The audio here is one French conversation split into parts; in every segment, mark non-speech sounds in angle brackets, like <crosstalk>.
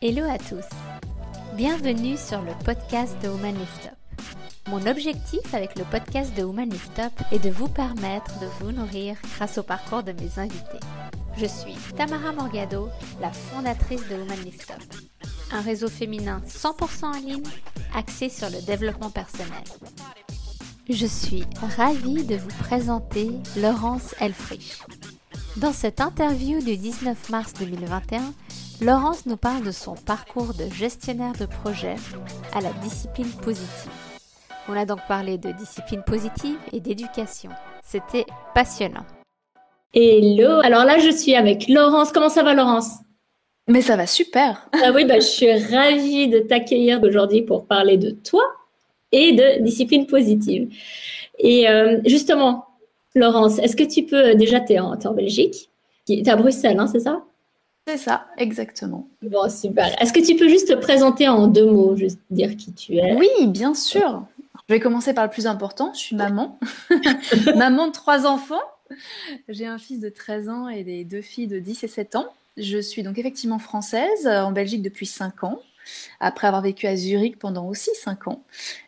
Hello à tous. Bienvenue sur le podcast de Woman Lift Up. Mon objectif avec le podcast de Woman Lift Up est de vous permettre de vous nourrir grâce au parcours de mes invités. Je suis Tamara Morgado, la fondatrice de Woman Lift Up, un réseau féminin 100% en ligne axé sur le développement personnel. Je suis ravie de vous présenter Laurence Elfrich. Dans cette interview du 19 mars 2021, Laurence nous parle de son parcours de gestionnaire de projet à la discipline positive. On a donc parlé de discipline positive et d'éducation. C'était passionnant. Hello, alors là je suis avec Laurence. Comment ça va Laurence? Mais ça va super. Ah oui, bah, je suis ravie de t'accueillir aujourd'hui pour parler de toi et de discipline positive. Et euh, justement, Laurence, est-ce que tu peux, déjà tu es, en Belgique, tu es à Bruxelles, hein, c'est ça? C'est ça, exactement. Bon, super. Est-ce que tu peux juste te présenter en deux mots, juste dire qui tu es? Oui, bien sûr. Je vais commencer par le plus important. Je suis maman. <laughs> maman de trois enfants. J'ai un fils de 13 ans et des deux filles de 10 et 7 ans. Je suis donc effectivement française, en Belgique depuis 5 ans, après avoir vécu à Zurich pendant aussi 5 ans.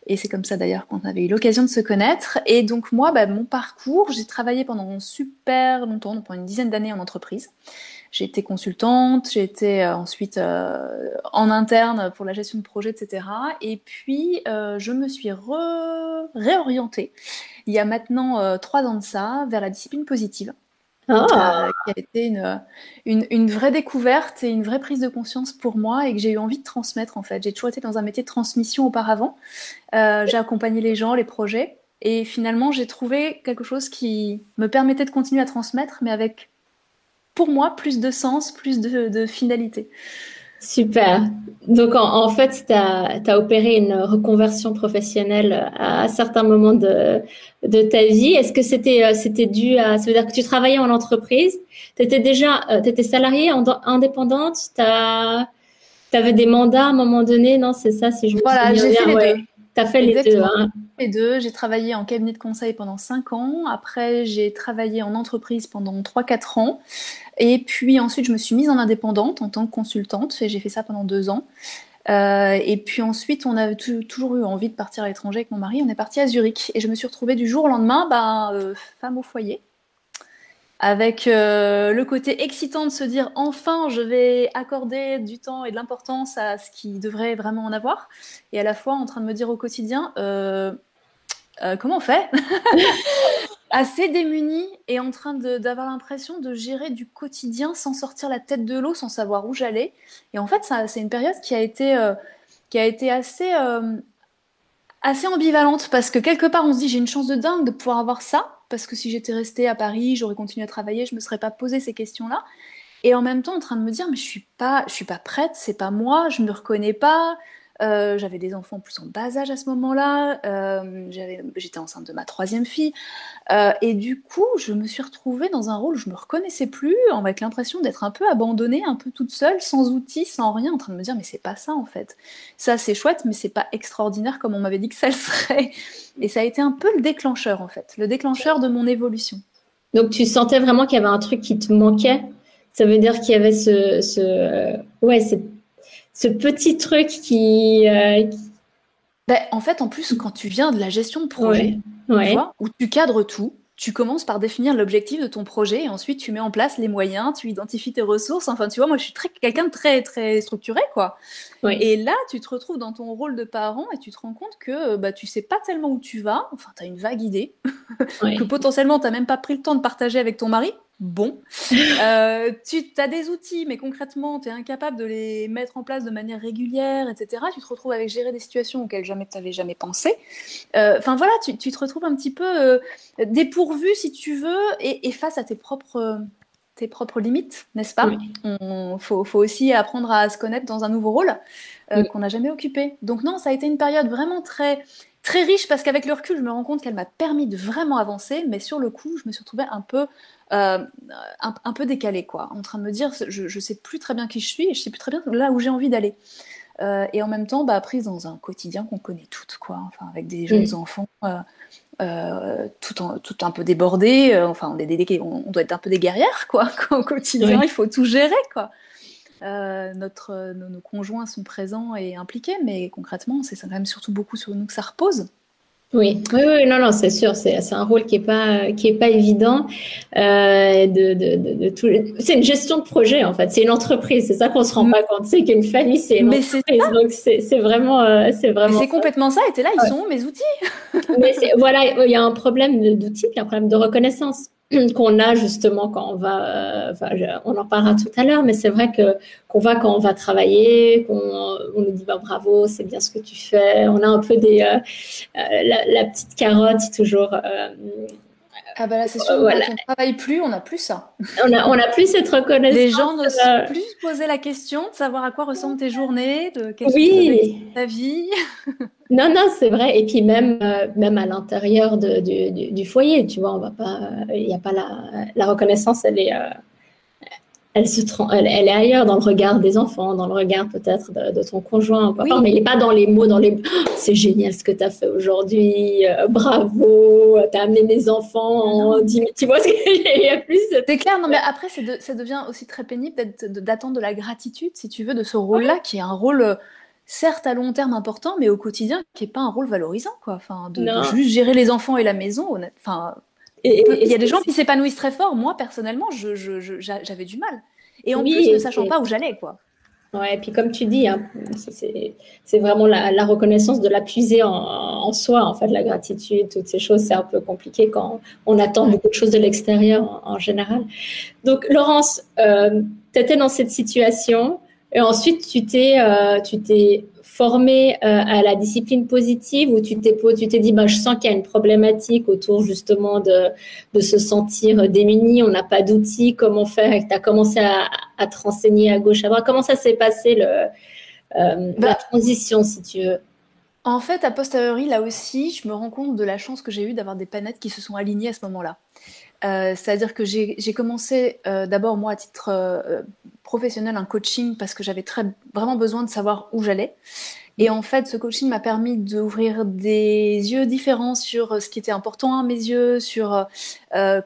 Et c'est comme ça d'ailleurs qu'on avait eu l'occasion de se connaître. Et donc moi, bah, mon parcours, j'ai travaillé pendant super longtemps, pendant une dizaine d'années en entreprise. J'ai été consultante, j'ai été euh, ensuite euh, en interne pour la gestion de projet, etc. Et puis, euh, je me suis réorientée il y a maintenant trois ans de ça vers la discipline positive. Ah. qui a été une, une, une, vraie découverte et une vraie prise de conscience pour moi et que j'ai eu envie de transmettre en fait. J'ai toujours été dans un métier de transmission auparavant. j'ai accompagné les gens, les projets et finalement j'ai trouvé quelque chose qui me permettait de continuer à transmettre mais avec pour moi, plus de sens, plus de, finalité. Super. Donc, en, fait, tu as, opéré une reconversion professionnelle à, certains moments de, de ta vie. Est-ce que c'était euh, c'était dû à... Ça veut dire que tu travaillais en entreprise, tu étais déjà euh, tu étais salariée, indépendante, tu avais des mandats à un moment donné, non C'est ça, si je me Voilà, j'ai fait les deux. Tu as fait les deux. Hein. Les deux. J'ai travaillé en cabinet de conseil pendant 5 ans. Après, j'ai travaillé en entreprise pendant 3-4 ans. Et puis ensuite, je me suis mise en indépendante en tant que consultante. Et j'ai fait ça pendant 2 ans. Euh, et puis ensuite, on a toujours eu envie de partir à l'étranger avec mon mari. On est parti à Zurich. Et je me suis retrouvée du jour au lendemain, bah, euh, femme au foyer avec euh, le côté excitant de se dire enfin je vais accorder du temps et de l'importance à ce qui devrait vraiment en avoir, et à la fois en train de me dire au quotidien euh, euh, comment on fait? <laughs> Assez démunie et en train d'avoir l'impression de gérer du quotidien sans sortir la tête de l'eau, sans savoir où j'allais. Et en fait, c'est une période qui a été, qui a été assez, assez ambivalente parce que quelque part on se dit j'ai une chance de dingue de pouvoir avoir ça parce que si j'étais restée à Paris, j'aurais continué à travailler, je me serais pas posé ces questions-là. Et en même temps, en train de me dire, mais je suis pas, suis pas prête, c'est pas moi, je me reconnais pas, euh, j'avais des enfants plus en bas âge à ce moment-là. Euh, j'étais enceinte de ma troisième fille. Euh, et du coup, je me suis retrouvée dans un rôle où je me reconnaissais plus, avec l'impression d'être un peu abandonnée, un peu toute seule, sans outils, sans rien, en train de me dire mais c'est pas ça en fait. Ça c'est chouette, mais c'est pas extraordinaire comme on m'avait dit que ça le serait. Et ça a été un peu le déclencheur en fait, le déclencheur de mon évolution. Donc tu sentais vraiment qu'il y avait un truc qui te manquait? Ça veut dire qu'il y avait ce, ce ouais, cette ce petit truc qui. Euh, ben, en fait, en plus, quand tu viens de la gestion de projet, où tu cadres tout, tu commences par définir l'objectif de ton projet et ensuite tu mets en place les moyens, tu identifies tes ressources. Enfin, tu vois, moi, je suis quelqu'un de très, très structuré, quoi. Et là, tu te retrouves dans ton rôle de parent et tu te rends compte que bah, tu sais pas tellement où tu vas. Enfin, tu as une vague idée <laughs> que potentiellement, tu n'as même pas pris le temps de partager avec ton mari bon. <laughs> Euh, tu as des outils, mais concrètement, tu es incapable de les mettre en place de manière régulière, etc. Tu te retrouves avec gérer des situations auxquelles jamais tu n'avais jamais pensé. Euh, enfin voilà, tu, te retrouves un petit peu euh, dépourvu, si tu veux, et, face à tes propres, tes propres limites, n'est-ce pas? Il faut, aussi apprendre à se connaître dans un nouveau rôle qu'on n'a jamais occupé. Donc non, ça a été une période vraiment très très riche parce qu'avec le recul, je me rends compte qu'elle m'a permis de vraiment avancer, mais sur le coup, je me suis retrouvée un peu euh, un, peu décalé, quoi, en train de me dire, je, je sais plus très bien qui je suis et je sais plus très bien là où j'ai envie d'aller. Euh, et en même temps, bah, prise dans un quotidien qu'on connaît toutes, quoi, enfin, avec des jeunes enfants, euh, tout, tout un peu débordés, enfin, on, est des, on, doit être un peu des guerrières, quoi, <laughs> au quotidien, il faut tout gérer, quoi. Notre, nos, conjoints sont présents et impliqués, mais concrètement, c'est quand même surtout beaucoup sur nous que ça repose. Oui, oui, oui, non, non, c'est sûr, c'est, un rôle qui est pas qui est pas évident. Euh, de, de, de, tout... C'est une gestion de projet en fait, c'est une entreprise, c'est ça qu'on se rend mm. pas compte, c'est qu'une famille c'est une Mais entreprise, donc c'est, vraiment euh, c'est vraiment. c'est complètement ça. Et t'es là, ils sont mes outils? Mais voilà, il y a un problème d'outils, il y a un problème de reconnaissance. <clears throat> qu'on a justement quand on va, euh, on en parlera tout à l'heure, mais c'est vrai que qu'on va quand on va travailler, qu'on on nous dit bah, bravo, c'est bien ce que tu fais. On a un peu des euh, euh, la, petite carotte toujours. Ah bah là c'est sûr, voilà. quand on travaille plus, on n'a plus ça. On a, on a plus cette reconnaissance. Les gens n'osent plus poser la question de savoir à quoi ressemblent tes journées, de quelle oui. ta vie. <laughs> Non, non, c'est vrai. Et puis même, euh, même à l'intérieur du, du, foyer, tu vois, on va pas, il n'y a pas la, la, reconnaissance, elle est, euh, elle se, elle, elle, est ailleurs dans le regard des enfants, dans le regard peut-être de, ton conjoint, oui. mais il n'est pas dans les mots, dans les, oh, c'est génial ce que tu as fait aujourd'hui, euh, bravo, tu as amené mes enfants en 10 tu vois ce qu'il <laughs> y a plus. C'est clair, non, mais après, ça devient aussi très pénible d'attendre de la gratitude, si tu veux, de ce rôle-là, qui est un rôle certes à long terme important, mais au quotidien, qui n'est pas un rôle valorisant, quoi. Enfin, de, juste gérer les enfants et la maison, enfin, il y a des gens qui s'épanouissent très fort. Moi, personnellement, j'avais du mal. Et en plus, ne sachant pas où j'allais, quoi. Ouais, et puis comme tu dis, hein, c'est vraiment la, reconnaissance de la puiser en, soi, en fait, la gratitude, toutes ces choses, c'est un peu compliqué quand on attend beaucoup de choses de l'extérieur en, général. Donc, Laurence, euh, tu étais dans cette situation, et ensuite, tu t'es, euh, tu t'es formé euh, à la discipline positive ou tu t'es, tu t'es dit, bah, je sens qu'il y a une problématique autour justement de, de se sentir démuni, on n'a pas d'outils, comment faire? Et tu as commencé à, à, te renseigner à gauche, à droite. Comment ça s'est passé le, euh, la bah, transition, si tu veux? En fait, à posteriori, là aussi, je me rends compte de la chance que j'ai eue d'avoir des planètes qui se sont alignées à ce moment-là. Euh, c'est-à-dire que j'ai commencé euh, d'abord, moi, à titre euh, professionnel, un coaching parce que j'avais vraiment besoin de savoir où j'allais. Et en fait, ce coaching m'a permis d'ouvrir des yeux différents sur ce qui était important à mes yeux, sur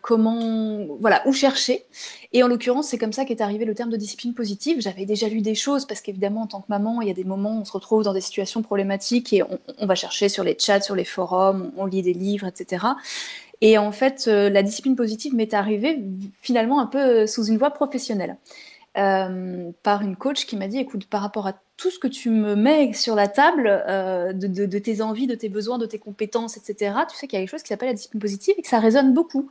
comment, voilà, où chercher. Et en l'occurrence, c'est comme ça qu'est arrivé le terme de discipline positive. J'avais déjà lu des choses parce qu'évidemment, en tant que maman, il y a des moments où on se retrouve dans des situations problématiques et on va chercher sur les chats, sur les forums, on lit des livres, etc. Et en fait, euh, la discipline positive m'est arrivée finalement un peu euh, sous une voie professionnelle. Euh, par une coach qui m'a dit écoute, par rapport à tout ce que tu me mets sur la table, de, tes envies, de tes besoins, de tes compétences, etc., tu sais qu'il y a quelque chose qui s'appelle la discipline positive et que ça résonne beaucoup.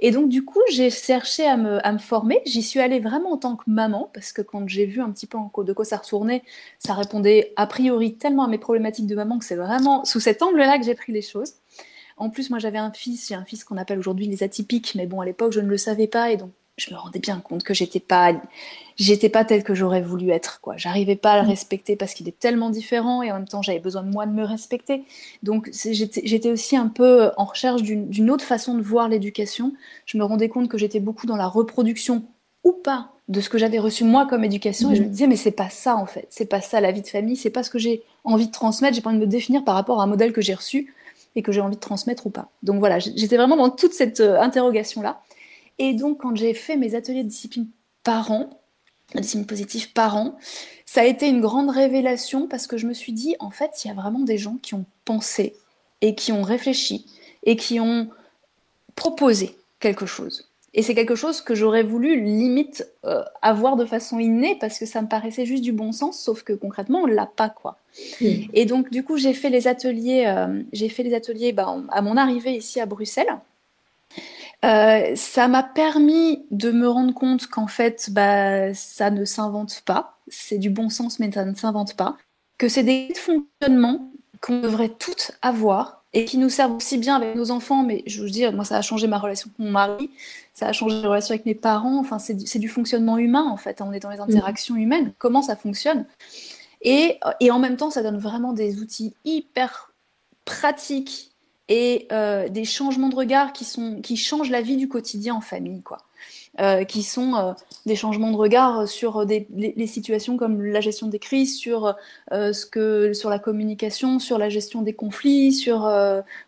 Et donc, du coup, j'ai cherché à me, à me former. J'y suis allée vraiment en tant que maman, parce que quand j'ai vu un petit peu de quoi ça retournait, ça répondait a priori tellement à mes problématiques de maman que c'est vraiment sous cet angle-là que j'ai pris les choses. En plus, moi, j'avais un fils, j'ai un fils qu'on appelle aujourd'hui les atypiques, mais bon, à l'époque, je ne le savais pas et donc je me rendais bien compte que j'étais pas, j'étais pas telle que j'aurais voulu être, quoi. J'arrivais pas à le mm. respecter parce qu'il est tellement différent et en même temps, j'avais besoin de moi de me respecter. Donc, j'étais aussi un peu en recherche d'une autre façon de voir l'éducation. Je me rendais compte que j'étais beaucoup dans la reproduction ou pas de ce que j'avais reçu moi comme éducation et je me mm. disais mais c'est pas ça en fait c'est pas ça la vie de famille c'est pas ce que j'ai envie de transmettre j'ai pas envie de me définir par rapport à un modèle que j'ai reçu et que j'ai envie de transmettre ou pas. Donc voilà, j'étais vraiment dans toute cette euh, interrogation-là. Et donc, quand j'ai fait mes ateliers de discipline parents, discipline positive parents, ça a été une grande révélation parce que je me suis dit, en fait, il y a vraiment des gens qui ont pensé et qui ont réfléchi et qui ont proposé quelque chose. Et c'est quelque chose que j'aurais voulu limite euh, avoir de façon innée parce que ça me paraissait juste du bon sens, sauf que concrètement on l'a pas quoi. Hmm. Et donc du coup j'ai fait les ateliers, euh, j'ai fait les ateliers bah, à mon arrivée ici à Bruxelles. Euh, ça m'a permis de me rendre compte qu'en fait bah, ça ne s'invente pas, c'est du bon sens mais ça ne s'invente pas, que c'est des fonctionnements qu'on devrait toutes avoir et qui nous servent aussi bien avec nos enfants, mais je veux dire, moi ça a changé ma relation avec mon mari, ça a changé la relation avec mes parents. Enfin, c'est du, du, fonctionnement humain, en fait. On est dans les interactions humaines. Comment ça fonctionne et, et, en même temps, ça donne vraiment des outils hyper pratiques et euh, des changements de regard qui, sont, qui changent la vie du quotidien en famille, quoi. Euh, qui sont euh, des changements de regard sur des, les, situations comme la gestion des crises, sur euh, ce que, sur la communication, sur la gestion des conflits, sur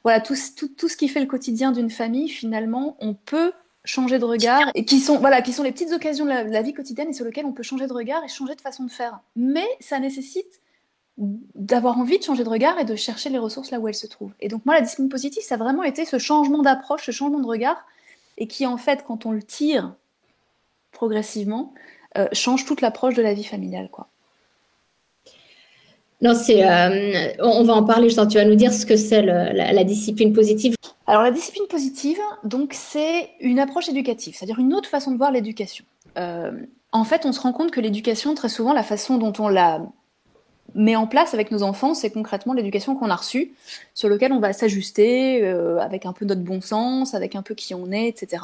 voilà tout, tout, tout, ce qui fait le quotidien d'une famille. Finalement, on peut changer de regard et qui sont voilà qui sont les petites occasions de la, vie quotidienne et sur lesquelles on peut changer de regard et changer de façon de faire. Mais ça nécessite d'avoir envie de changer de regard et de chercher les ressources là où elles se trouvent. Et donc moi la discipline positive ça a vraiment été ce changement d'approche, ce changement de regard et qui en fait quand on le tire progressivement euh, change toute l'approche de la vie familiale quoi. Non, c'est. Euh, on va en parler. Genre, tu vas nous dire ce que c'est la, discipline positive. Alors, la discipline positive, donc, c'est une approche éducative, c'est-à-dire une autre façon de voir l'éducation. Euh, en fait, on se rend compte que l'éducation, très souvent, la façon dont on la met en place avec nos enfants, c'est concrètement l'éducation qu'on a reçue, sur lequel on va s'ajuster euh, avec un peu notre bon sens, avec un peu qui on est, etc.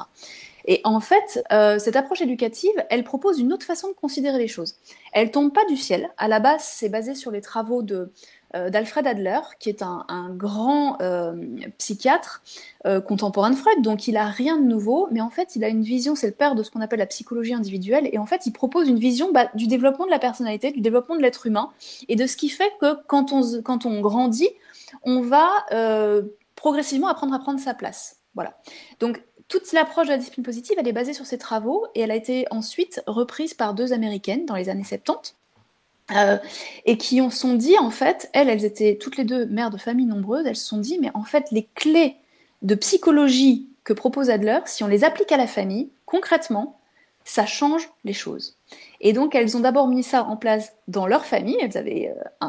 Et en fait, euh, cette approche éducative, elle propose une autre façon de considérer les choses. Elle tombe pas du ciel. À la base, c'est basé sur les travaux de d'Alfred Adler, qui est un, grand euh, psychiatre contemporain de Freud, donc il a rien de nouveau, mais en fait il a une vision, c'est le père de ce qu'on appelle la psychologie individuelle, et en fait il propose une vision bah, du développement de la personnalité, du développement de l'être humain, et de ce qui fait que quand on, quand on grandit, on va progressivement apprendre à prendre sa place. Voilà. Donc toute l'approche de la discipline positive, elle est basée sur ces travaux et elle a été ensuite reprise par deux américaines dans les années 70. Euh, et qui ont sont dit en fait, elles, elles étaient toutes les deux mères de familles nombreuses, elles se sont dit mais en fait les clés de psychologie que propose Adler, si on les applique à la famille, concrètement, ça change les choses. Et donc, elles ont d'abord mis ça en place dans leur famille. Elles avaient, euh,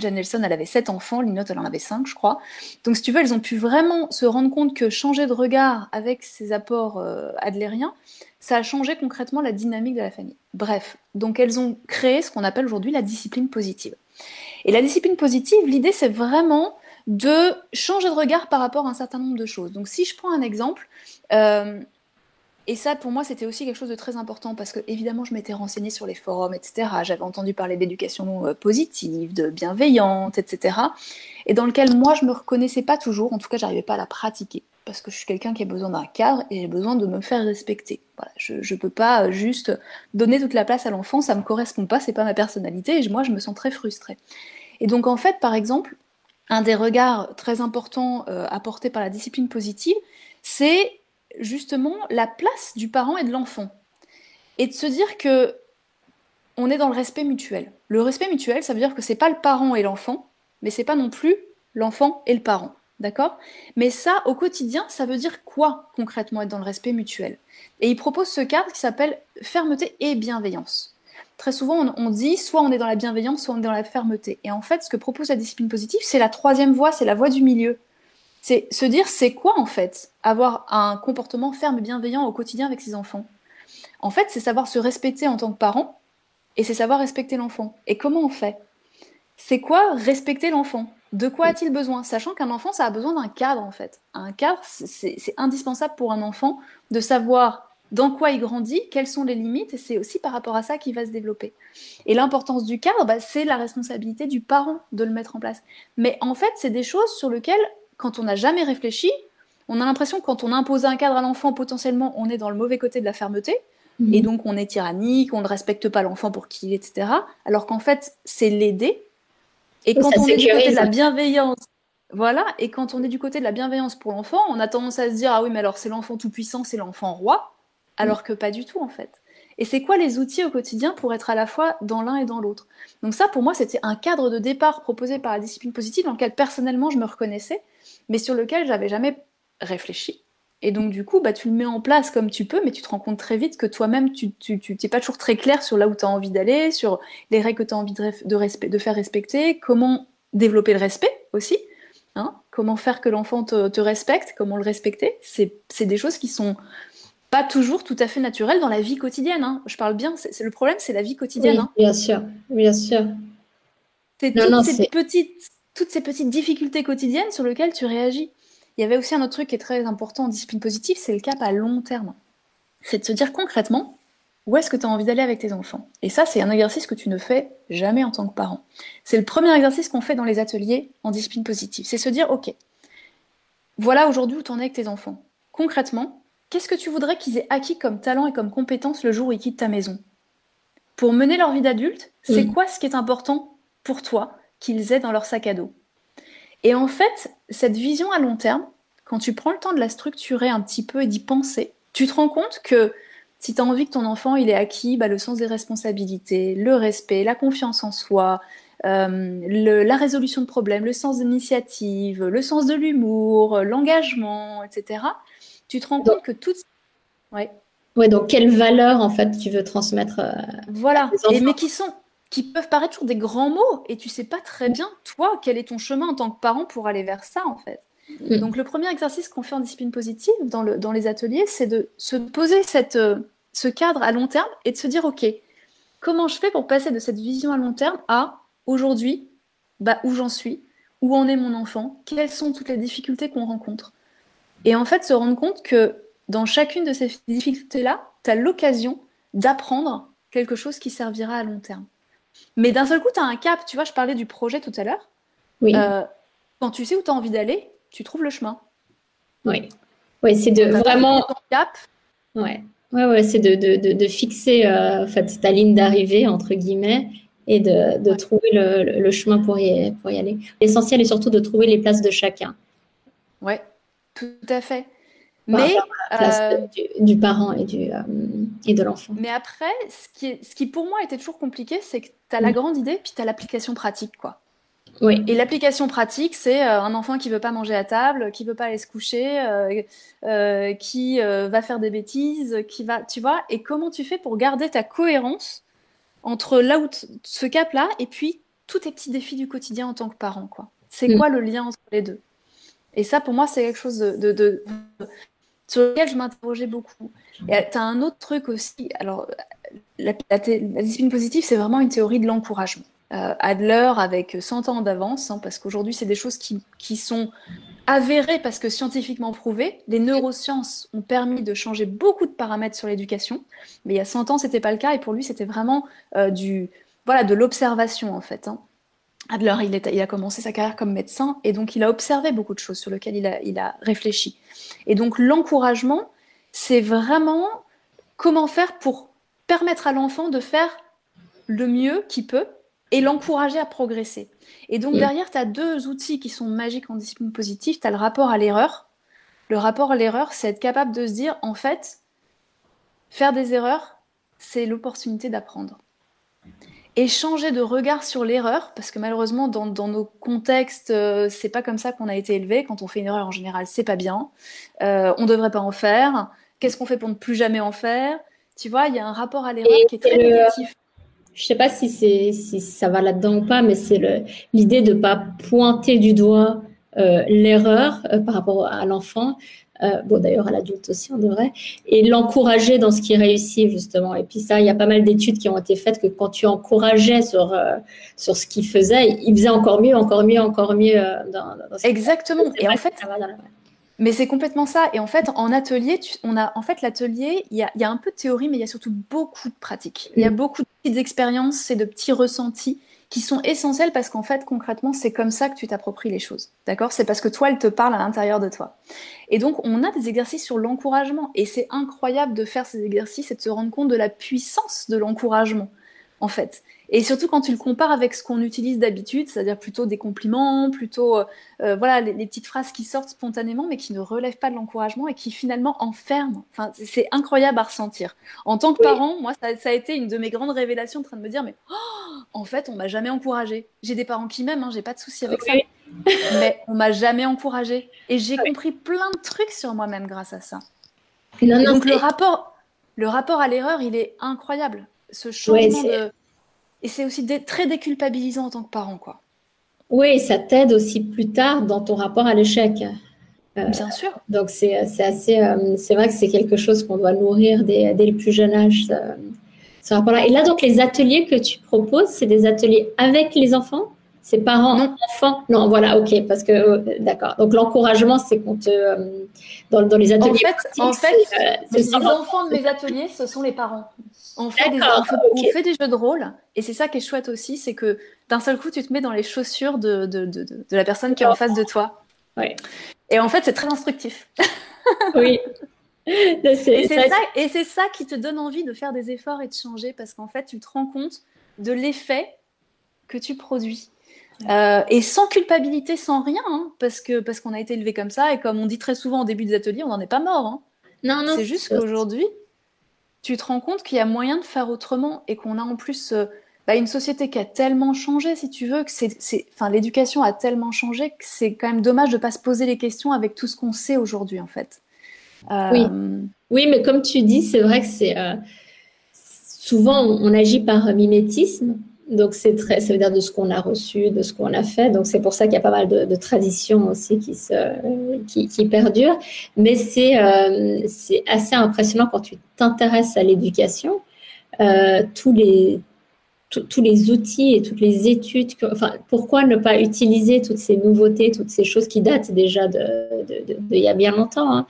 Jane Nelson, elle avait sept enfants, Linotte, elle en avait cinq, je crois. Donc, si tu veux, elles ont pu vraiment se rendre compte que changer de regard avec ces apports euh, adlériens, ça a changé concrètement la dynamique de la famille. Bref, donc elles ont créé ce qu'on appelle aujourd'hui la discipline positive. Et la discipline positive, l'idée, c'est vraiment de changer de regard par rapport à un certain nombre de choses. Donc, si je prends un exemple, euh, et ça, pour moi, c'était aussi quelque chose de très important parce que, évidemment, je m'étais renseignée sur les forums, etc. J'avais entendu parler d'éducation euh, positive, de bienveillante, etc. Et dans lequel moi, je me reconnaissais pas toujours. En tout cas, j'arrivais pas à la pratiquer parce que je suis quelqu'un qui a besoin d'un cadre et j'ai besoin de me faire respecter. Je ne peux pas euh, juste donner toute la place à l'enfant, ça me correspond pas, c'est pas ma personnalité et moi, je me sens très frustrée. Et donc, en fait, par exemple, un des regards très importants euh, apportés par la discipline positive, c'est justement la place du parent et de l'enfant. Et de se dire que on est dans le respect mutuel. Le respect mutuel, ça veut dire que c'est pas le parent et l'enfant, mais c'est pas non plus l'enfant et le parent. D'accord? Mais ça, au quotidien, ça veut dire quoi concrètement être dans le respect mutuel? Et il propose ce cadre qui s'appelle fermeté et bienveillance. Très souvent, on, dit soit on est dans la bienveillance, soit on est dans la fermeté. Et en fait, ce que propose la discipline positive, c'est la troisième voie, c'est la voie du milieu. C'est se dire, c'est quoi en fait avoir un comportement ferme et bienveillant au quotidien avec ses enfants? En fait, c'est savoir se respecter en tant que parent et c'est savoir respecter l'enfant. Et comment on fait? C'est quoi respecter l'enfant? De quoi a-t-il besoin? Sachant qu'un enfant, ça a besoin d'un cadre en fait. Un cadre, c'est indispensable pour un enfant de savoir dans quoi il grandit, quelles sont les limites, et c'est aussi par rapport à ça qu'il va se développer. Et l'importance du cadre, bah, c'est la responsabilité du parent de le mettre en place. Mais en fait, c'est des choses sur lesquelles quand on n'a jamais réfléchi, on a l'impression que quand on impose un cadre à l'enfant, potentiellement, on est dans le mauvais côté de la fermeté. Mhm. Et donc, on est tyrannique, on ne respecte pas l'enfant pour qui il est, etc. Alors qu'en fait, c'est l'aider. Et quand on est du côté de la bienveillance, voilà, et quand on est du côté de la bienveillance pour l'enfant, on a tendance à se dire, ah oui, mais alors c'est l'enfant tout-puissant, c'est l'enfant roi. Alors que pas du tout, en fait. Et c'est quoi les outils au quotidien pour être à la fois dans l'un et dans l'autre? Donc ça, pour moi, c'était un cadre de départ proposé par la discipline positive dans lequel personnellement je me reconnaissais mais sur lequel j'avais jamais réfléchi. Et donc, du coup, bah, tu le mets en place comme tu peux, mais tu te rends compte très vite que toi-même, tu n'es pas toujours très clair sur là où tu as envie d'aller, sur les règles que tu as envie de, faire respecter, comment développer le respect aussi, hein comment faire que l'enfant te, respecte, comment le respecter. C'est des choses qui sont pas toujours tout à fait naturelles dans la vie quotidienne. Hein. Je parle bien, c'est le problème, c'est la vie quotidienne. hein. Bien sûr, bien sûr. C'est toutes ces petites toutes ces petites difficultés quotidiennes sur lesquelles tu réagis. Il y avait aussi un autre truc qui est très important en discipline positive, c'est le cap à long terme. C'est de se dire concrètement, où est-ce que tu as envie d'aller avec tes enfants? Et ça, c'est un exercice que tu ne fais jamais en tant que parent. C'est le premier exercice qu'on fait dans les ateliers en discipline positive. C'est se dire, OK, voilà aujourd'hui où tu en es avec tes enfants. Concrètement, qu'est-ce que tu voudrais qu'ils aient acquis comme talent et comme compétence le jour où ils quittent ta maison? Pour mener leur vie d'adulte, c'est quoi ce qui est important pour toi qu'ils aient dans leur sac à dos? Et en fait, cette vision à long terme, quand tu prends le temps de la structurer un petit peu et d'y penser, tu te rends compte que si tu as envie que ton enfant il ait acquis bah, le sens des responsabilités, le respect, la confiance en soi, euh, la résolution de problèmes, le sens d'initiative, le sens de l'humour, l'engagement, etc., tu te rends compte que toutes... Ouais. Ouais, donc quelles valeurs en fait tu veux transmettre euh, Voilà, et, mais qui sont qui peuvent paraître toujours des grands mots et tu sais pas très bien toi quel est ton chemin en tant que parent pour aller vers ça en fait. Mm. Donc le premier exercice qu'on fait en discipline positive dans, le, dans les ateliers, c'est de se poser cette, euh, ce cadre à long terme et de se dire ok, comment je fais pour passer de cette vision à long terme à aujourd'hui, bah, où j'en suis, où en est mon enfant, quelles sont toutes les difficultés qu'on rencontre. Et en fait, se rendre compte que dans chacune de ces difficultés-là, tu as l'occasion d'apprendre quelque chose qui servira à long terme. Mais d'un seul coup, tu as un cap. Tu vois, je parlais du projet tout à l'heure. Oui. Euh, quand tu sais où tu as envie d'aller, tu trouves le chemin. Oui. Oui, c'est de vraiment. Ton cap. Ouais. Ouais, ouais, c'est de, de, de, fixer euh, en fait, ta ligne d'arrivée, entre guillemets, et de, de trouver le, le, chemin pour y, pour y aller. L'essentiel est surtout de trouver les places de chacun. Ouais, tout à fait. Mais la place euh, du, parent et, du, euh, et de l'enfant. Mais après, ce qui, ce qui pour moi était toujours compliqué, c'est que tu as la grande idée, puis tu as l'application pratique. quoi. Oui. Et l'application pratique, c'est euh, un enfant qui veut pas manger à table, qui veut pas aller se coucher, qui va faire des bêtises, qui va, tu vois. Et comment tu fais pour garder ta cohérence entre là où ce cap-là et puis tous tes petits défis du quotidien en tant que parent, quoi. C'est mm. quoi le lien entre les deux? Et ça, pour moi, c'est quelque chose sur lequel je m'interrogeais beaucoup. Et tu as un autre truc aussi. Alors, la, discipline positive, c'est vraiment une théorie de l'encouragement. Euh, Adler, avec 100 ans d'avance, hein, parce qu'aujourd'hui, c'est des choses qui, sont avéré parce que scientifiquement prouvé. Les neurosciences ont permis de changer beaucoup de paramètres sur l'éducation, mais il y a 100 ans, c'était pas le cas, et pour lui, c'était vraiment euh, du, voilà, de l'observation en fait. Hein. Adler, il, il, a commencé sa carrière comme médecin, et donc il a observé beaucoup de choses sur lesquelles il a, il a réfléchi. Et donc l'encouragement, c'est vraiment comment faire pour permettre à l'enfant de faire le mieux qu'il peut et l'encourager à progresser. Et donc, derrière, tu as deux outils qui sont magiques en discipline positive. Tu as le rapport à l'erreur. Le rapport à l'erreur, c'est être capable de se dire, en fait, faire des erreurs, c'est l'opportunité d'apprendre. Et changer de regard sur l'erreur, parce que malheureusement, dans, nos contextes, euh, c'est pas comme ça qu'on a été élevé. Quand on fait une erreur, en général, c'est pas bien. Euh, on devrait pas en faire. Qu'est-ce qu'on fait pour ne plus jamais en faire? Tu vois, il y a un rapport à l'erreur qui est très négatif je sais pas si ça va là-dedans ou pas, mais c'est l'idée de pas pointer du doigt euh, l'erreur euh, par rapport à l'enfant. Euh, bon, d'ailleurs, à l'adulte aussi, on devrait, et l'encourager dans ce qui réussit, justement. Et puis ça, il y a pas mal d'études qui ont été faites que quand tu encourageais sur, sur ce qu'il faisait, il faisait encore mieux, encore mieux, encore mieux. Dans, dans Exactement. Et en fait, mais c'est complètement ça. Et en fait, en atelier, on a en fait l'atelier, il y a, un peu de théorie, mais il y a surtout beaucoup de pratiques. Il y a mm. beaucoup de petites expériences et de petits ressentis qui sont essentiels parce qu'en fait, concrètement, c'est comme ça que tu t'appropries les choses. D'accord? C'est parce que toi, elle te parle à l'intérieur de toi. Et donc, on a des exercices sur l'encouragement. Et c'est incroyable de faire ces exercices et de se rendre compte de la puissance de l'encouragement, en fait. Et surtout quand tu le compares avec ce qu'on utilise d'habitude, c'est-à-dire plutôt des compliments, plutôt euh, euh, voilà les, petites phrases qui sortent spontanément mais qui ne relèvent pas de l'encouragement et qui finalement enferment. Enfin, c'est incroyable à ressentir. En tant que parent, moi, ça, a été une de mes grandes révélations, en train de me dire mais oh, en fait, on m'a jamais encouragé. J'ai des parents qui m'aiment, hein, j'ai pas de souci avec ça, <laughs> mais on m'a jamais encouragé. Et j'ai compris plein de trucs sur moi-même grâce à ça. donc le rapport, le rapport à l'erreur, il est incroyable. Ce changement de et c'est aussi très déculpabilisant en tant que parent, quoi. Oui, ça t'aide aussi plus tard dans ton rapport à l'échec. Euh, Bien sûr. Donc c'est assez, euh, c'est vrai que c'est quelque chose qu'on doit nourrir dès, dès, le plus jeune âge. Ce, rapport-là. Et là, donc les ateliers que tu proposes, c'est des ateliers avec les enfants? C'est parents, non. enfants Non, voilà, ok, parce que euh, d'accord. Donc l'encouragement, c'est qu'on te dans, dans, les ateliers. En fait, les enfants de mes ateliers, ce sont les parents. On fait, des, on, fait, des jeux de rôle et c'est ça qui est chouette aussi, c'est que d'un seul coup, tu te mets dans les chaussures de, de, de, de la personne qui est en face de toi. Ouais. Et en fait, c'est très instructif. <laughs> oui. <laughs> et c'est ça qui te donne envie de faire des efforts et de changer parce qu'en fait, tu te rends compte de l'effet que tu produis. Euh, et sans culpabilité, sans rien, hein, parce que parce qu'on a été élevé comme ça et comme on dit très souvent au début des ateliers, on n'en est pas mort. Hein. Non, non. C'est juste qu'aujourd'hui, tu te rends compte qu'il y a moyen de faire autrement et qu'on a en plus euh, bah, une société qui a tellement changé, si tu veux, que c'est, enfin, l'éducation a tellement changé que c'est quand même dommage de ne pas se poser les questions avec tout ce qu'on sait aujourd'hui, en fait. Oui. oui, mais comme tu dis, c'est vrai que c'est souvent on, agit par mimétisme. Donc c'est très, ça veut dire de ce qu'on a reçu, de ce qu'on a fait. Donc c'est pour ça qu'il y a pas mal de, traditions aussi qui se, qui, qui perdurent. Mais c'est, euh, c'est assez impressionnant quand tu t'intéresses à l'éducation, euh, tous les tous les outils et toutes les études. enfin, pourquoi ne pas utiliser toutes ces nouveautés, toutes ces choses qui datent déjà de, de, il y a bien longtemps, hein,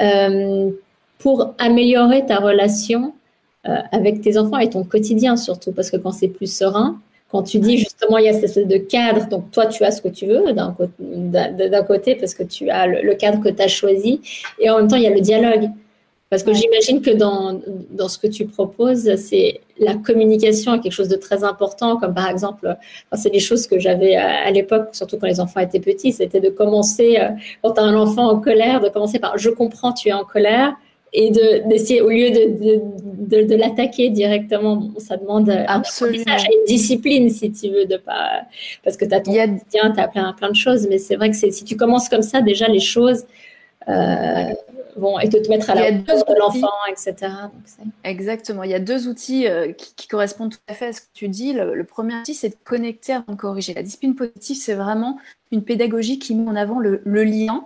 euh, pour améliorer ta relation avec tes enfants et ton quotidien surtout, parce que quand c'est plus serein, quand tu dis justement il y a cette espèce de cadre, donc toi tu as ce que tu veux d'un côté, parce que tu as le, cadre que tu as choisi, et en même temps il y a le dialogue. Parce que j'imagine que dans, dans ce que tu proposes, c'est la communication est quelque chose de très important, comme par exemple, c'est des choses que j'avais à, l'époque, surtout quand les enfants étaient petits, c'était de commencer, euh, quand tu as un enfant en colère, de commencer par je comprends, tu es en colère, et d'essayer, au lieu de, de, de, l'attaquer directement, ça demande Absolument. un une discipline, si tu veux, de pas, parce que tu as ton quotidien, tu as plein, plein de choses, mais c'est vrai que si tu commences comme ça, déjà, les choses euh, vont, et te mettre à la place de l'enfant, etc. Exactement. Il y a deux outils euh, qui, correspondent tout à fait à ce que tu dis. Le, le premier outil, c'est de connecter avant de corriger. La discipline positive, c'est vraiment une pédagogie qui met en avant le, le lien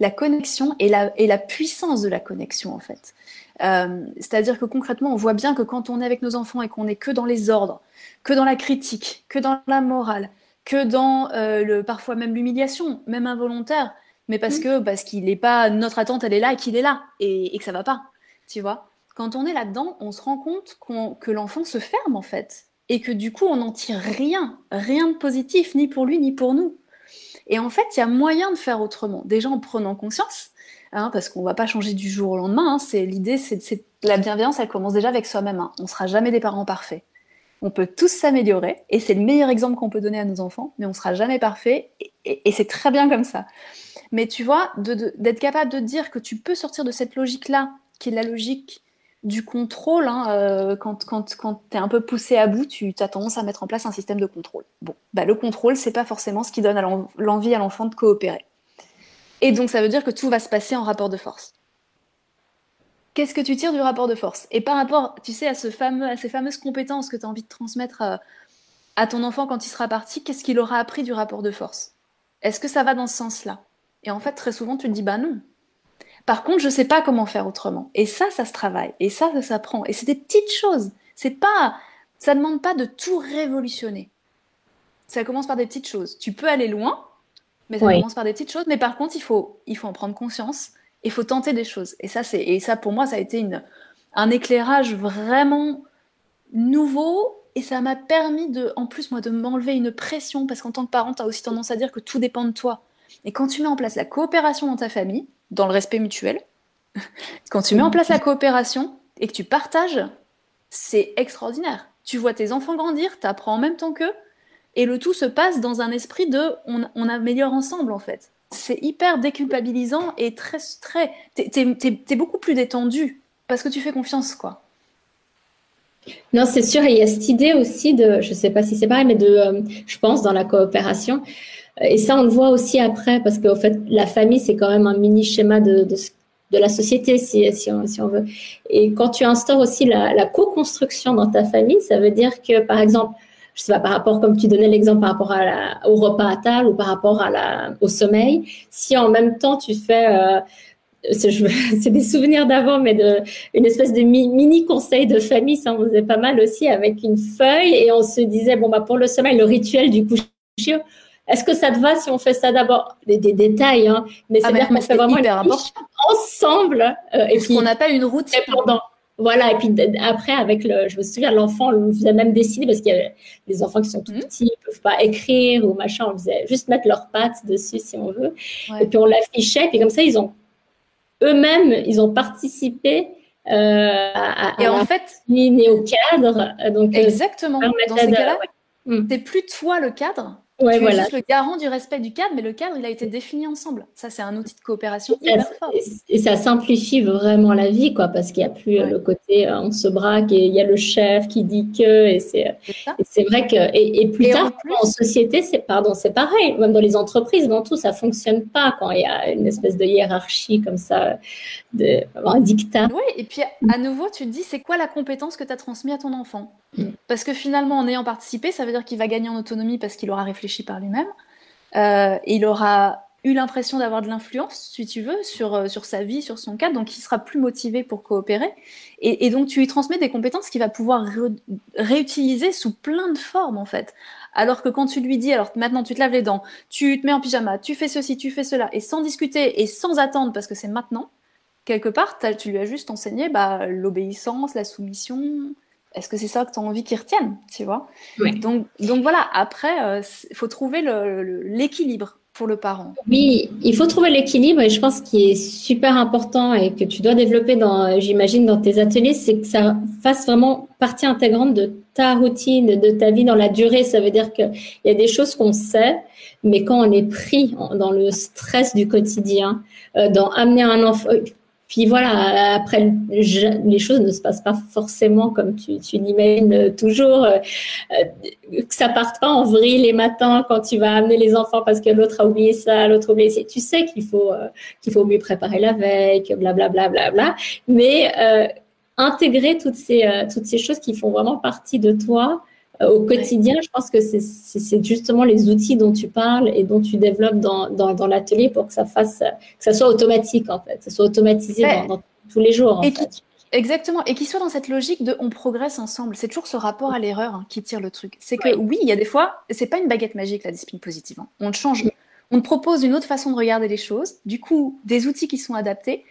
la connexion et la, et la puissance de la connexion en fait. Euh, c'est-à-dire que concrètement, on voit bien que quand on est avec nos enfants et qu'on est que dans les ordres, que dans la critique, que dans la morale, que dans euh, le, parfois même l'humiliation, même involontaire, mais parce que parce qu'il n'est pas notre attente, elle est là et qu'il est là et, que ça va pas, tu vois. Quand on est là-dedans, on se rend compte que l'enfant se ferme en fait et que du coup on n'en tire rien, rien de positif ni pour lui ni pour nous. Et en fait, il y a moyen de faire autrement. Déjà en prenant conscience, hein, parce qu'on ne va pas changer du jour au lendemain. Hein. c'est l'idée, c'est la bienveillance, elle commence déjà avec soi-même. Hein. On ne sera jamais des parents parfaits. On peut tous s'améliorer, et c'est le meilleur exemple qu'on peut donner à nos enfants, mais on ne sera jamais parfait, et, c'est très bien comme ça. Mais tu vois, d'être capable de dire que tu peux sortir de cette logique-là, qui est la logique du contrôle. Hein, euh, quand quand, quand tu es un peu poussé à bout, tu as tendance à mettre en place un système de contrôle. Bon, bah, le contrôle, c'est pas forcément ce qui donne l'envie à l'enfant de coopérer. Et donc, ça veut dire que tout va se passer en rapport de force. Qu'est-ce que tu tires du rapport de force? Et par rapport, tu sais, à, ce fameux, à ces fameuses compétences que tu as envie de transmettre à, à ton enfant quand il sera parti, qu'est-ce qu'il aura appris du rapport de force? Est-ce que ça va dans ce sens-là? Et en fait, très souvent, tu te dis, bah non, par contre, je ne sais pas comment faire autrement. Et ça, ça se travaille. Et ça, ça s'apprend. Et c'est des petites choses. C'est pas, ça demande pas de tout révolutionner. Ça commence par des petites choses. Tu peux aller loin, mais ça commence par des petites choses. Mais par contre, il faut, il faut en prendre conscience. Il faut tenter des choses. Et ça, c'est, et ça, pour moi, ça a été une, un éclairage vraiment nouveau. Et ça m'a permis de, en plus, moi, de m'enlever une pression. Parce qu'en tant que parent, tu as aussi tendance à dire que tout dépend de toi. Et quand tu mets en place la coopération dans ta famille, dans le respect mutuel. <laughs> Quand tu mets en place la coopération et que tu partages, c'est extraordinaire. Tu vois tes enfants grandir, tu apprends en même temps qu'eux, et le tout se passe dans un esprit de on, améliore ensemble en fait. C'est hyper déculpabilisant et très. très T'es es, beaucoup plus détendu parce que tu fais confiance, quoi. Non, c'est sûr. Et il y a cette idée aussi de, je ne sais pas si c'est pareil, mais de, euh, je pense, dans la coopération, et ça, on le voit aussi après, parce qu'en fait, la famille, c'est quand même un mini schéma de, de, de la société, si, si, on, si, on, veut. Et quand tu instaures aussi la, la co-construction dans ta famille, ça veut dire que, par exemple, je sais pas, par rapport, comme tu donnais l'exemple, par rapport à la, au repas à table ou par rapport à la, au sommeil, si en même temps tu fais, euh, c'est <laughs> des souvenirs d'avant, mais de, une espèce de mini conseil de famille, ça on faisait pas mal aussi avec une feuille et on se disait, bon, bah, pour le sommeil, le rituel du coucher, est-ce que ça te va si on fait ça d'abord? Des, détails, hein, mais ah, c'est-à-dire qu'on fait vraiment une ensemble. Euh, et ce qu'on appelle une routine. Voilà, et puis après, avec le, je me souviens, l'enfant, on faisait même dessiner parce qu'il y avait des enfants qui sont tout mhm. petits, ils peuvent pas écrire ou machin, on faisait juste mettre leurs pattes dessus si on veut. Et puis on l'affichait, puis comme ça, ils ont eux-mêmes, ils ont participé euh, à, et en fait, au cadre. Donc, euh, exactement. Dans ces cas-là, c'est plus toi le cadre, Ouais, tu es juste le garant du respect du cadre, mais le cadre, il a été défini ensemble. Ça, c'est un outil de coopération et hyper fort. Et ça simplifie vraiment la vie, quoi, parce qu'il n'y a plus euh, le côté euh, on se braque et il y a le chef qui dit que. Et c'est vrai que. Et, plus tard, en, société, c'est pardon, c'est pareil. Même dans les entreprises, dans tout, ça fonctionne pas quand il y a une espèce de hiérarchie comme ça, de, un dictat. Oui, et puis à nouveau, tu te dis, c'est quoi la compétence que tu as transmise à ton enfant? Mm. Parce que finalement, en ayant participé, ça veut dire qu'il va gagner en autonomie parce qu'il aura réfléchi par lui-même. Euh, il aura eu l'impression d'avoir de l'influence, si tu veux, sur, euh, sur sa vie, sur son cadre, donc il sera plus motivé pour coopérer. Et, donc tu lui transmets des compétences qu'il va pouvoir réutiliser sous plein de formes, en fait. Alors que quand tu lui dis, alors maintenant tu te laves les dents, tu te mets en pyjama, tu fais ceci, tu fais cela, et sans discuter et sans attendre, parce que c'est maintenant, quelque part, tu lui as juste enseigné bah, l'obéissance, la soumission, est-ce que c'est ça que tu as envie qu'ils retiennent, tu vois? Donc, donc voilà, après, il euh, faut trouver l'équilibre pour le parent. Oui, il faut trouver l'équilibre et je pense qu'il est super important et que tu dois développer dans, j'imagine, dans tes ateliers, c'est que ça fasse vraiment partie intégrante de ta routine, de ta vie dans la durée. Ça veut dire qu'il y a des choses qu'on sait, mais quand on est pris dans le stress du quotidien, euh, dans amener un enfant, puis voilà, après, les choses ne se passent pas forcément comme tu, tu l'imagines toujours. Euh, euh, que ça parte pas en vrille les matins quand tu vas amener les enfants parce que l'autre a oublié ça, l'autre a oublié ça. Tu sais qu'il faut, euh, qu'il faut mieux préparer la veille, que blablabla. Bla, bla, bla, Mais intégrer toutes ces, toutes ces choses qui font vraiment partie de toi, euh, au quotidien, je pense que c'est justement les outils dont tu parles et dont tu développes dans, dans, l'atelier pour que ça fasse, que ça soit automatique en fait, que ça soit automatisé dans, tous les jours. En fait. Exactement, et qu'il soit dans cette logique de on progresse ensemble. C'est toujours ce rapport à l'erreur hein, qui tire le truc. C'est que oui, il y a des fois, c'est pas une baguette magique la discipline positive. Hein. On te change, on te propose une autre façon de regarder les choses. Du coup, des outils qui sont adaptés,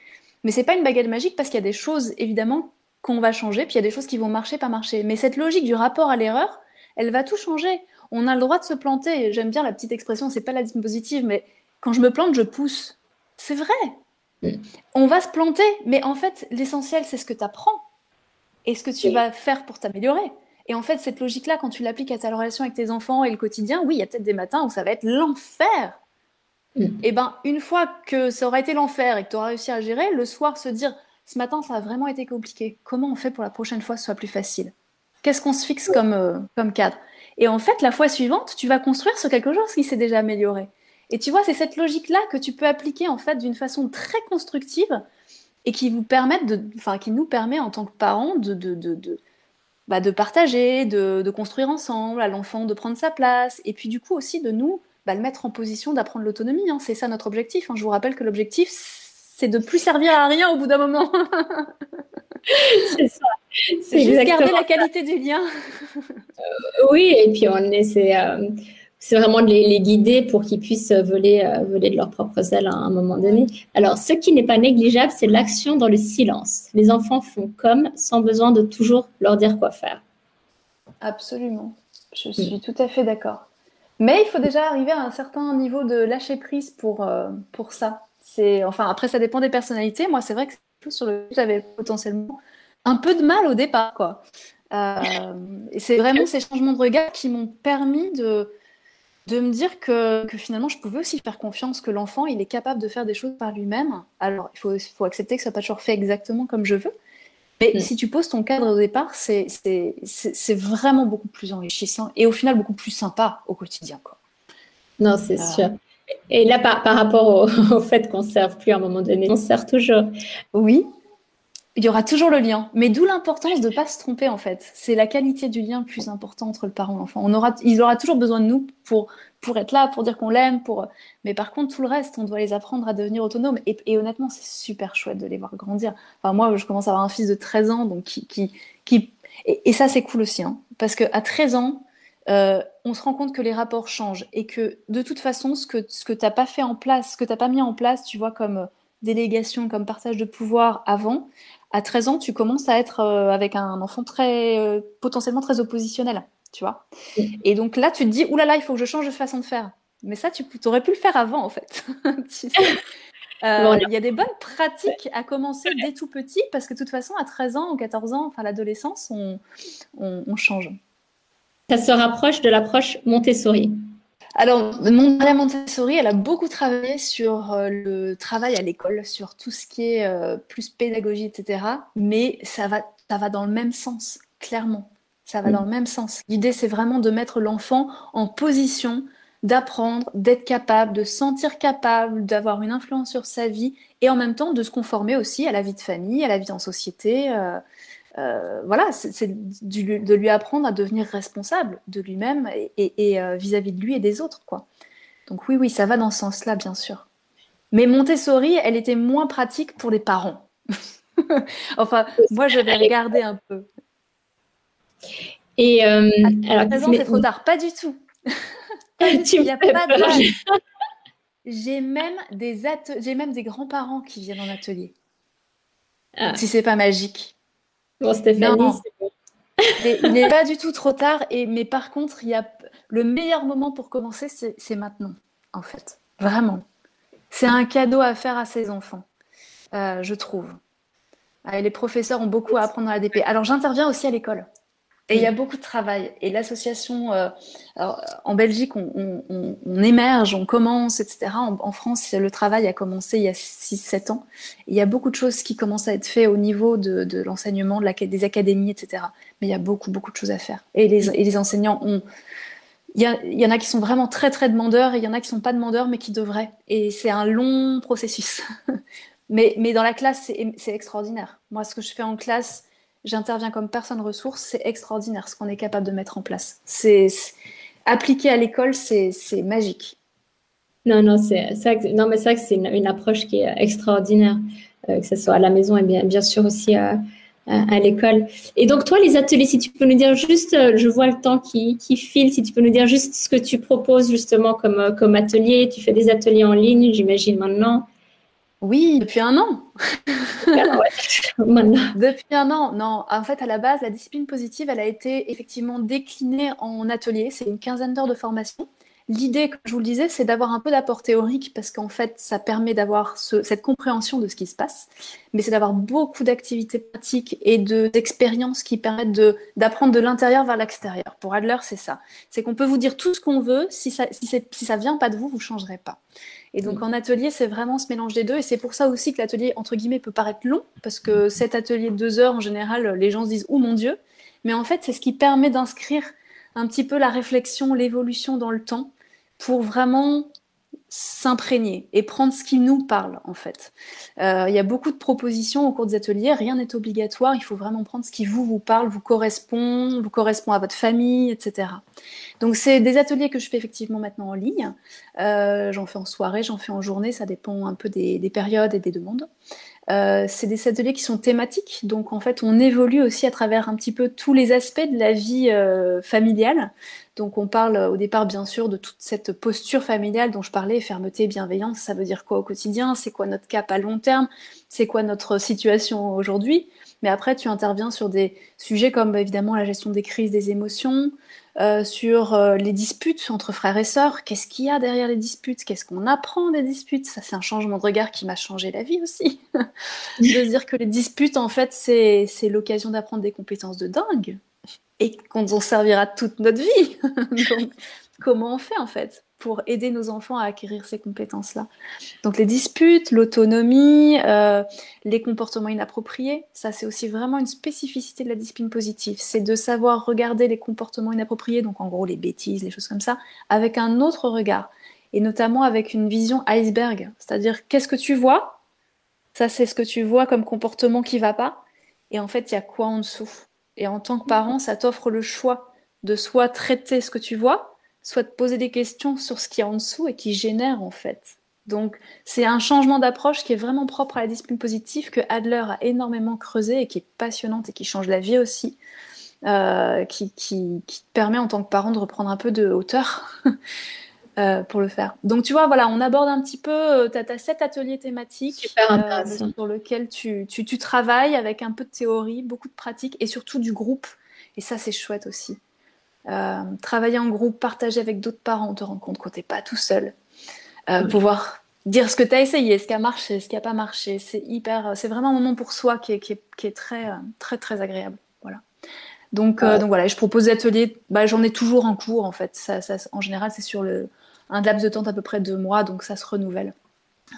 mais c'est pas une baguette magique parce qu'il y a des choses évidemment qu'on va changer, puis il y a des choses qui vont marcher, pas marcher. Mais cette logique du rapport à l'erreur, elle va tout changer. On a le droit de se planter. J'aime bien la petite expression, c'est pas la positive, mais quand je me plante, je pousse. C'est vrai. On va se planter, mais en fait, l'essentiel, c'est ce que tu apprends et ce que tu vas faire pour t'améliorer. Et en fait, cette logique-là, quand tu l'appliques à ta relation avec tes enfants et le quotidien, oui, il y a peut-être des matins où ça va être l'enfer. Et eh ben, une fois que ça aura été l'enfer et que tu auras réussi à gérer, le soir, se dire ce matin, ça a vraiment été compliqué. Comment on fait pour la prochaine fois que ce soit plus facile? Qu'est-ce qu'on se fixe comme, euh, comme cadre? Et en fait, la fois suivante, tu vas construire sur quelque chose qui s'est déjà amélioré. Et tu vois, c'est cette logique-là que tu peux appliquer en fait d'une façon très constructive et qui vous de, qui nous permet en tant que parents de, de, de, de, bah, de partager, de, de, construire ensemble, à l'enfant de prendre sa place, et puis du coup aussi de nous bah, le mettre en position d'apprendre l'autonomie. Hein. C'est ça notre objectif. Hein. Je vous rappelle que l'objectif, c'est de plus servir à rien au bout d'un moment. <laughs> c'est ça. C'est juste garder la qualité du lien. Euh, oui, et puis on essaie, euh, c'est vraiment de les, guider pour qu'ils puissent voler, euh, voler de leurs propres ailes à un moment donné. Alors, ce qui n'est pas négligeable, c'est l'action dans le silence. Les enfants font comme, sans besoin de toujours leur dire quoi faire. Absolument. Je suis tout à fait d'accord. Mais il faut déjà arriver à un certain niveau de lâcher prise pour, pour ça. C'est, enfin, après, ça dépend des personnalités. Moi, c'est vrai que c'est sur le j'avais potentiellement un peu de mal au départ, quoi. Euh, et c'est vraiment ces changements de regard qui m'ont permis de, de me dire que, que, finalement, je pouvais aussi faire confiance que l'enfant, il est capable de faire des choses par lui-même. Alors, il faut, faut accepter que ça n'a pas toujours fait exactement comme je veux. Mais mm. si tu poses ton cadre au départ, c'est vraiment beaucoup plus enrichissant et au final beaucoup plus sympa au quotidien. Quoi. Non, c'est euh, sûr. Et là, par, par rapport au, <laughs> fait qu'on ne serve plus à un moment donné, on sert toujours. Oui, il y aura toujours le lien. Mais d'où l'importance de ne pas se tromper, en fait. C'est la qualité du lien le plus important entre le parent et l'enfant. Aura, il aura toujours besoin de nous pour, pour être là, pour dire qu'on l'aime. Pour... Mais par contre, tout le reste, on doit les apprendre à devenir autonomes. Et, honnêtement, c'est super chouette de les voir grandir. Enfin, moi, je commence à avoir un fils de 13 ans, donc qui. qui, et ça, c'est cool aussi. Hein, parce qu'à 13 ans, euh, on se rend compte que les rapports changent et que de toute façon, ce que, ce que tu n'as pas fait en place, ce que tu n'as pas mis en place, tu vois, comme délégation, comme partage de pouvoir avant, à 13 ans, tu commences à être euh, avec un enfant très euh, potentiellement très oppositionnel, tu vois. Et donc là, tu te dis, oulala, là là, il faut que je change de façon de faire. Mais ça, tu aurais pu le faire avant, en fait. <laughs> Euh, <laughs> il y a des bonnes pratiques à commencer dès tout petit, parce que de toute façon, à 13 ans ou 14 ans, enfin l'adolescence, on, on, change. Ça se rapproche de l'approche Montessori. Alors, Maria Montessori, elle a beaucoup travaillé sur euh, le travail à l'école, sur tout ce qui est euh, plus pédagogie, etc. Mais ça va, ça va dans le même sens, clairement. Ça va mm. dans le même sens. L'idée, c'est vraiment de mettre l'enfant en position d'apprendre, d'être capable, de sentir capable, d'avoir une influence sur sa vie et en même temps de se conformer aussi à la vie de famille, à la vie en société. Euh, euh, voilà, c'est de lui apprendre à devenir responsable de lui-même et euh, vis-à-vis de lui et des autres, quoi. Donc oui, oui, ça va dans ce sens-là, bien sûr. Mais Montessori, elle était moins pratique pour les parents. <laughs> enfin, moi, je vais regarder un peu. Et euh, alors, c'est trop tard, pas du tout. <laughs> Il n'y a pas de J'ai même des j'ai même des grands-parents qui viennent en atelier. Ah. Si c'est pas magique. Bon, Stéphanie, il n'est pas du tout trop tard. Et, mais par contre, il y a le meilleur moment pour commencer, c'est maintenant, en fait. Vraiment. C'est un cadeau à faire à ses enfants, euh, je trouve. les professeurs ont beaucoup à apprendre à la DP. Alors, j'interviens aussi à l'école. Et il y a beaucoup de travail. Et l'association, euh, en Belgique, on, émerge, on commence, etc. En, France, le travail a commencé il y a 6-7 ans. il y a beaucoup de choses qui commencent à être faites au niveau de, l'enseignement, de des académies, etc. Mais il y a beaucoup, beaucoup de choses à faire. Et les, les enseignants ont... Il y, y, en a qui sont vraiment très, très demandeurs et il y en a qui sont pas demandeurs, mais qui devraient. Et c'est un long processus. <laughs> mais, mais dans la classe, c'est extraordinaire. Moi, ce que je fais en classe j'interviens comme personne ressource, c'est extraordinaire ce qu'on est capable de mettre en place. C'est appliqué à l'école, c'est magique. Non, non, c'est non, mais c'est que c'est une, approche qui est extraordinaire, euh, que ce soit à la maison et bien, bien sûr aussi à, à, l'école. Et donc, toi, les ateliers, si tu peux nous dire juste, euh, je vois le temps qui, qui, file, si tu peux nous dire juste ce que tu proposes justement comme, euh, comme atelier. Tu fais des ateliers en ligne, j'imagine maintenant. Oui, depuis un an. <laughs> depuis un an, non. En fait, à la base, la discipline positive, elle a été effectivement déclinée en atelier. C'est une quinzaine d'heures de formation. L'idée, comme je vous le disais, c'est d'avoir un peu d'apport théorique parce qu'en fait, ça permet d'avoir cette compréhension de ce qui se passe, mais c'est d'avoir beaucoup d'activités pratiques et d'expériences qui permettent d'apprendre de, l'intérieur vers l'extérieur. Pour Adler, c'est ça. C'est qu'on peut vous dire tout ce qu'on veut, si ça, si, si ça vient pas de vous, vous changerez pas. Et donc mm. en atelier, c'est vraiment ce mélange des deux. Et c'est pour ça aussi que l'atelier, entre guillemets, peut paraître long, parce que cet atelier de deux heures, en général, les gens se disent, oh mon Dieu. Mais en fait, c'est ce qui permet d'inscrire un petit peu la réflexion, l'évolution dans le temps, pour vraiment s'imprégner et prendre ce qui nous parle en fait. Euh, il y a beaucoup de propositions au cours des ateliers, rien n'est obligatoire, il faut vraiment prendre ce qui vous vous parle, vous correspond, vous correspond à votre famille, etc. Donc c'est des ateliers que je fais effectivement maintenant en ligne. Euh, j'en fais en soirée, j'en fais en journée, ça dépend un peu des, des périodes et des demandes. Euh, c'est des ateliers qui sont thématiques, donc en fait on évolue aussi à travers un petit peu tous les aspects de la vie familiale. Donc on parle au départ bien sûr de toute cette posture familiale dont je parlais, fermeté, bienveillance, ça veut dire quoi au quotidien, c'est quoi notre cap à long terme, c'est quoi notre situation aujourd'hui? Mais après tu interviens sur des sujets comme évidemment la gestion des crises, des émotions, euh, sur euh, les disputes entre frères et sœurs. Qu'est-ce qu'il y a derrière les disputes? Qu'est-ce qu'on apprend des disputes? Ça, c'est un changement de regard qui m'a changé la vie aussi. <laughs> de dire que les disputes, en fait, c'est, c'est l'occasion d'apprendre des compétences de dingue et qu'on en servira toute notre vie. <laughs> Comment on fait, en fait pour aider nos enfants à acquérir ces compétences-là? Donc les disputes, l'autonomie, euh, les comportements inappropriés, ça c'est aussi vraiment une spécificité de la discipline positive. C'est de savoir regarder les comportements inappropriés, donc en gros les bêtises, les choses comme ça, avec un autre regard. Et notamment avec une vision iceberg. C'est-à-dire qu'est-ce que tu vois? Ça c'est ce que tu vois comme comportement qui va pas. Et en fait, il y a quoi en dessous? Et en tant que parent, ça t'offre le choix de soit traiter ce que tu vois, soit de poser des questions sur ce qui est en dessous et qui génère en fait. Donc c'est un changement d'approche qui est vraiment propre à la discipline positive que Adler a énormément creusé et qui est passionnante et qui change la vie aussi, euh, qui, qui, qui, te permet en tant que parent de reprendre un peu de hauteur <laughs> euh, pour le faire. Donc tu vois, voilà, on aborde un petit peu, tu as, sept ateliers thématiques euh, sur lesquels tu, tu, tu travailles avec un peu de théorie, beaucoup de pratique et surtout du groupe. Et ça c'est chouette aussi. Euh, travailler en groupe, partager avec d'autres parents, on te rend compte qu'on t'es pas tout seul. Euh, pouvoir dire ce que tu as essayé, ce qui a marché, ce qui n'a pas marché, c'est hyper, c'est vraiment un moment pour soi qui est, qui est, qui est très, euh, très, très agréable. Voilà. Donc, donc voilà, je propose des ateliers, bah, j'en ai toujours en cours en fait. Ça, ça, en général, c'est sur le, un laps de temps d'à peu près deux mois, donc ça se renouvelle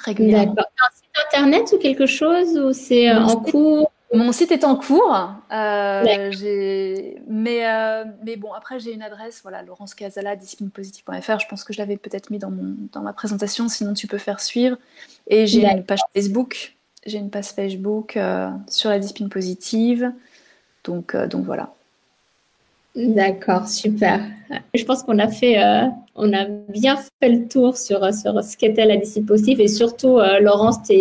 régulièrement. D'accord. Un site internet ou quelque chose ou c'est en cours mon site est en cours, euh, mais, euh, mais bon, après j'ai une adresse, voilà, Laurence Casala, disciplinepositive.fr. Je pense que je l'avais peut-être mis dans, mon, dans ma présentation, sinon tu peux faire suivre. Et j'ai une page Facebook, j'ai une page Facebook euh, sur la discipline positive. Donc, donc voilà. D'accord, super. Je pense qu'on a fait, on a bien fait le tour sur, sur ce qu'était la discipline positive et surtout, Laurence, tu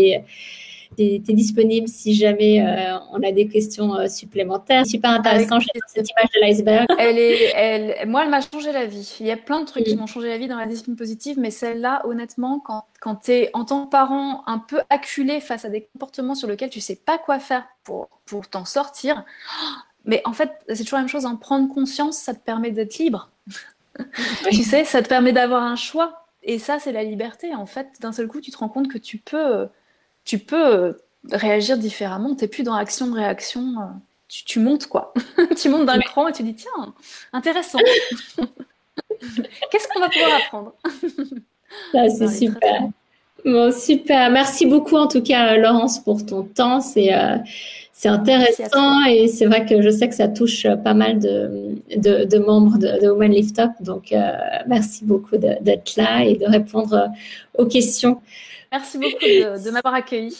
es disponible si jamais euh, on a des questions euh, supplémentaires. Super intéressant, cette image de l'iceberg. Elle est, elle, moi, elle m'a changé la vie. Il y a plein de trucs qui mm. m'ont changé la vie dans la discipline positive, mais celle-là, honnêtement, quand, quand tu es en tant que parent un peu acculé face à des comportements sur lesquels tu sais pas quoi faire pour, pour t'en sortir, mais en fait, c'est toujours la même chose, en hein. prendre conscience, ça te permet d'être libre. <laughs> tu sais, ça te permet d'avoir un choix. Et ça, c'est la liberté. En fait, d'un seul coup, tu te rends compte que tu peux tu peux euh, réagir différemment. Tu n'es plus dans action-réaction. Euh, tu, montes, quoi. <laughs> tu montes d'un cran et tu dis, tiens, intéressant. <laughs> Qu'est-ce qu'on va pouvoir apprendre? C'est super. Bon, super. Merci beaucoup, en tout cas, Laurence, pour ton temps. C'est euh, c'est intéressant et c'est vrai que je sais que ça touche pas mal de, de, membres de, de, Women Lift Up. Donc, merci beaucoup d'être là et de répondre aux questions. Merci beaucoup de, m'avoir accueilli.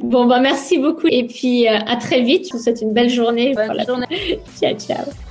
Bon, bah, merci beaucoup. Et puis, euh, à très vite. Je vous souhaite une belle journée. Bonne journée. <laughs> ciao, ciao.